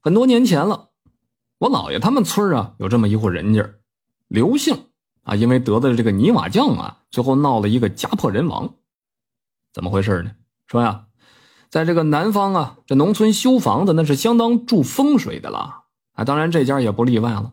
很多年前了，我姥爷他们村啊有这么一户人家，刘姓啊，因为得的这个泥瓦匠啊，最后闹了一个家破人亡。怎么回事呢？说呀，在这个南方啊，这农村修房子那是相当注风水的了啊，当然这家也不例外了。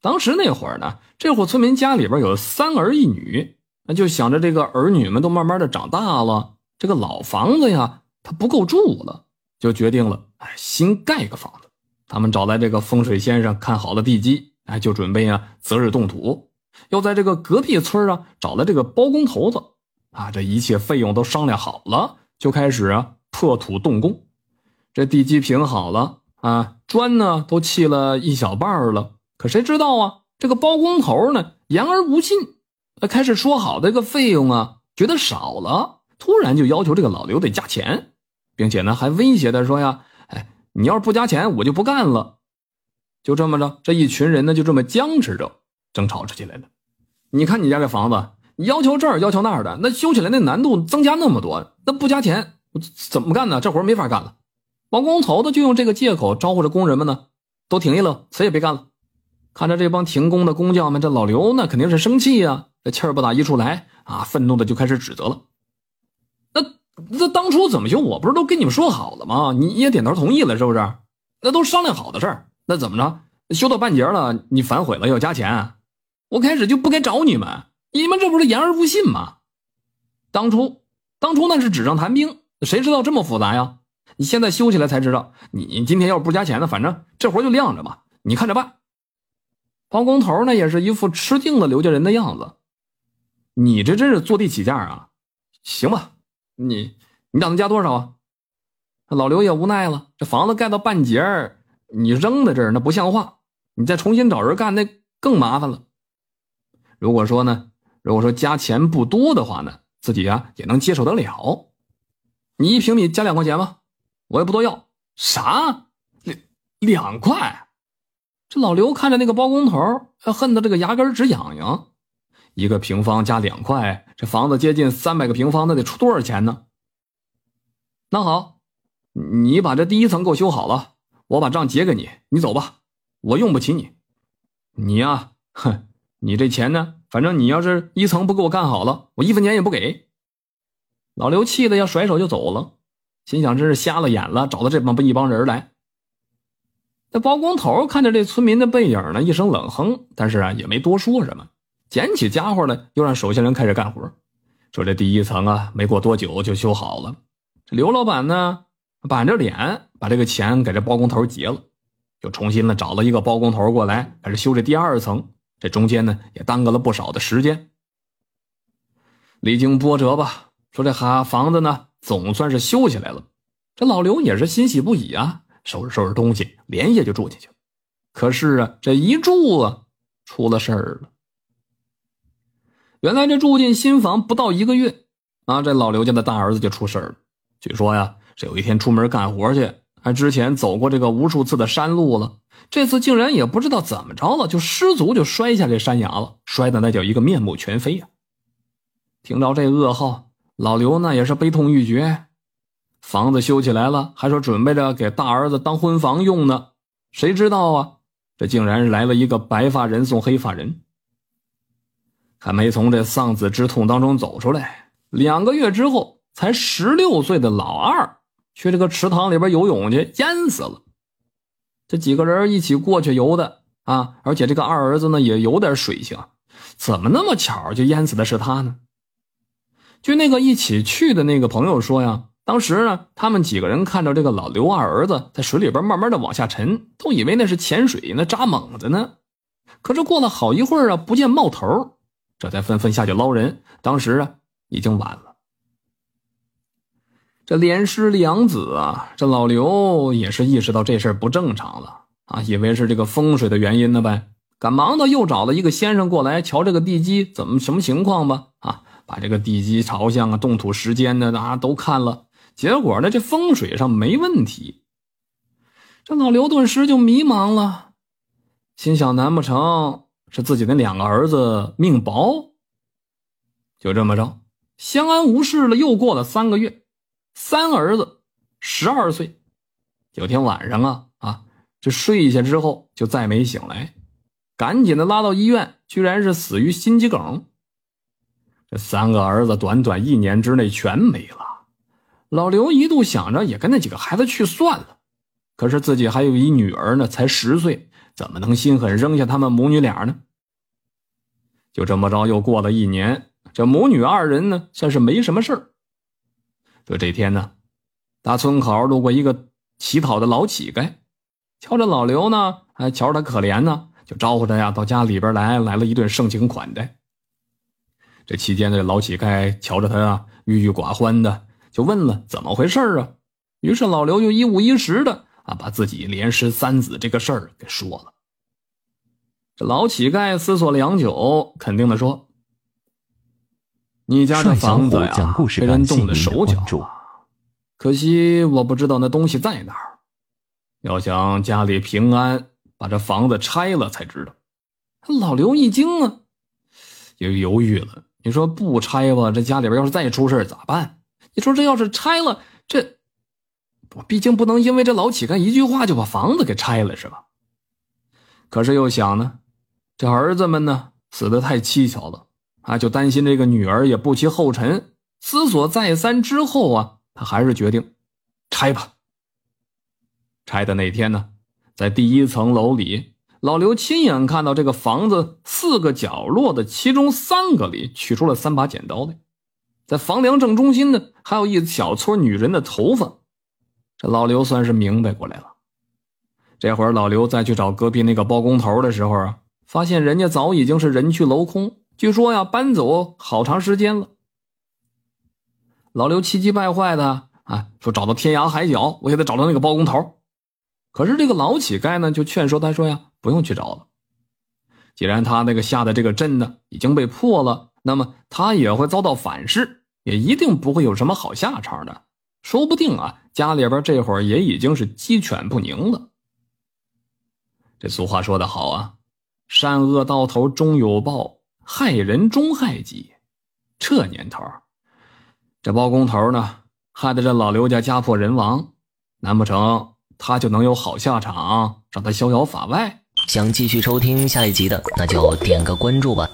当时那会儿呢，这户村民家里边有三儿一女，那就想着这个儿女们都慢慢的长大了，这个老房子呀，它不够住了。就决定了，哎，新盖个房子。他们找来这个风水先生看好了地基，哎，就准备啊择日动土。又在这个隔壁村啊找了这个包工头子，啊，这一切费用都商量好了，就开始啊破土动工。这地基平好了啊，砖呢都砌了一小半了。可谁知道啊，这个包工头呢言而无信，开始说好的这个费用啊觉得少了，突然就要求这个老刘得加钱。并且呢，还威胁他说呀：“，你要是不加钱，我就不干了。”就这么着，这一群人呢，就这么僵持着，争吵着起来了。你看你家这房子，要求这儿要求那儿的，那修起来那难度增加那么多，那不加钱怎么干呢？这活没法干了。包工头子就用这个借口招呼着工人们呢，都停下了，谁也别干了。看着这帮停工的工匠们，这老刘那肯定是生气呀，这气儿不打一处来啊，愤怒的就开始指责了。那当初怎么修？我不是都跟你们说好了吗？你也点头同意了，是不是？那都商量好的事儿。那怎么着？修到半截了，你反悔了要加钱？我开始就不该找你们，你们这不是言而无信吗？当初，当初那是纸上谈兵，谁知道这么复杂呀？你现在修起来才知道。你今天要是不加钱呢，反正这活就晾着吧，你看着办。包工头呢，也是一副吃定了刘家人的样子。你这真是坐地起价啊？行吧。你你打算加多少啊？老刘也无奈了，这房子盖到半截儿，你扔在这儿那不像话，你再重新找人干那更麻烦了。如果说呢，如果说加钱不多的话呢，自己啊也能接受得了。你一平米加两块钱吧，我也不多要。啥？两两块？这老刘看着那个包工头，恨得这个牙根直痒痒。一个平方加两块，这房子接近三百个平方，那得出多少钱呢？那好，你把这第一层给我修好了，我把账结给你，你走吧，我用不起你。你呀，哼，你这钱呢？反正你要是一层不给我干好了，我一分钱也不给。老刘气得要甩手就走了，心想真是瞎了眼了，找到这帮一帮人来。那包工头看着这村民的背影呢，一声冷哼，但是啊，也没多说什么。捡起家伙来，又让手下人开始干活。说这第一层啊，没过多久就修好了。这刘老板呢，板着脸把这个钱给这包工头结了，又重新的找了一个包工头过来，开始修这第二层。这中间呢，也耽搁了不少的时间。历经波折吧，说这哈房子呢，总算是修起来了。这老刘也是欣喜不已啊，收拾收拾东西，连夜就住进去了。可是啊，这一住啊，出了事儿了。原来这住进新房不到一个月，啊，这老刘家的大儿子就出事了。据说呀，这有一天出门干活去，还之前走过这个无数次的山路了，这次竟然也不知道怎么着了，就失足就摔下这山崖了，摔的那叫一个面目全非呀。听着这噩耗，老刘呢也是悲痛欲绝。房子修起来了，还说准备着给大儿子当婚房用呢，谁知道啊，这竟然来了一个白发人送黑发人。还没从这丧子之痛当中走出来，两个月之后，才十六岁的老二去这个池塘里边游泳去，淹死了。这几个人一起过去游的啊，而且这个二儿子呢也有点水性，怎么那么巧就淹死的是他呢？据那个一起去的那个朋友说呀，当时呢，他们几个人看着这个老刘二儿子在水里边慢慢的往下沉，都以为那是潜水那扎猛子呢。可是过了好一会儿啊，不见冒头。这才纷纷下去捞人，当时啊已经晚了。这连失两子啊，这老刘也是意识到这事不正常了啊，以为是这个风水的原因呢呗，赶忙的又找了一个先生过来瞧这个地基怎么什么情况吧啊，把这个地基朝向啊、动土时间呢啊都看了，结果呢这风水上没问题。这老刘顿时就迷茫了，心想难不成？是自己的两个儿子命薄，就这么着，相安无事了。又过了三个月，三儿子十二岁，有天晚上啊啊，这睡下之后就再没醒来，赶紧的拉到医院，居然是死于心肌梗。这三个儿子短短一年之内全没了。老刘一度想着也跟那几个孩子去算了，可是自己还有一女儿呢，才十岁，怎么能心狠扔下他们母女俩呢？就这么着，又过了一年，这母女二人呢，算是没什么事儿。就这天呢，大村口路过一个乞讨的老乞丐，瞧着老刘呢，还瞧着他可怜呢，就招呼他呀到家里边来，来了一顿盛情款待。这期间，这老乞丐瞧着他啊，郁郁寡欢的，就问了怎么回事啊？于是老刘就一五一十的啊，把自己连失三子这个事儿给说了。这老乞丐思索良久，肯定的说：“你家这房子呀，被人动了手脚可惜我不知道那东西在哪儿。要想家里平安，把这房子拆了才知道。”老刘一惊啊，就犹豫了。你说不拆吧，这家里边要是再出事咋办？你说这要是拆了，这我我毕竟不能因为这老乞丐一句话就把房子给拆了，是吧？可是又想呢。这儿子们呢死的太蹊跷了啊，就担心这个女儿也不其后尘。思索再三之后啊，他还是决定拆吧。拆的那天呢，在第一层楼里，老刘亲眼看到这个房子四个角落的其中三个里取出了三把剪刀来，在房梁正中心呢，还有一小撮女人的头发。这老刘算是明白过来了。这会儿老刘再去找隔壁那个包工头的时候啊。发现人家早已经是人去楼空，据说呀搬走好长时间了。老刘气急败坏的啊，说找到天涯海角，我也得找到那个包工头。可是这个老乞丐呢，就劝说他说呀，不用去找了。既然他那个下的这个阵呢已经被破了，那么他也会遭到反噬，也一定不会有什么好下场的。说不定啊，家里边这会儿也已经是鸡犬不宁了。这俗话说得好啊。善恶到头终有报，害人终害己。这年头，这包工头呢，害得这老刘家家破人亡，难不成他就能有好下场，让他逍遥法外？想继续收听下一集的，那就点个关注吧。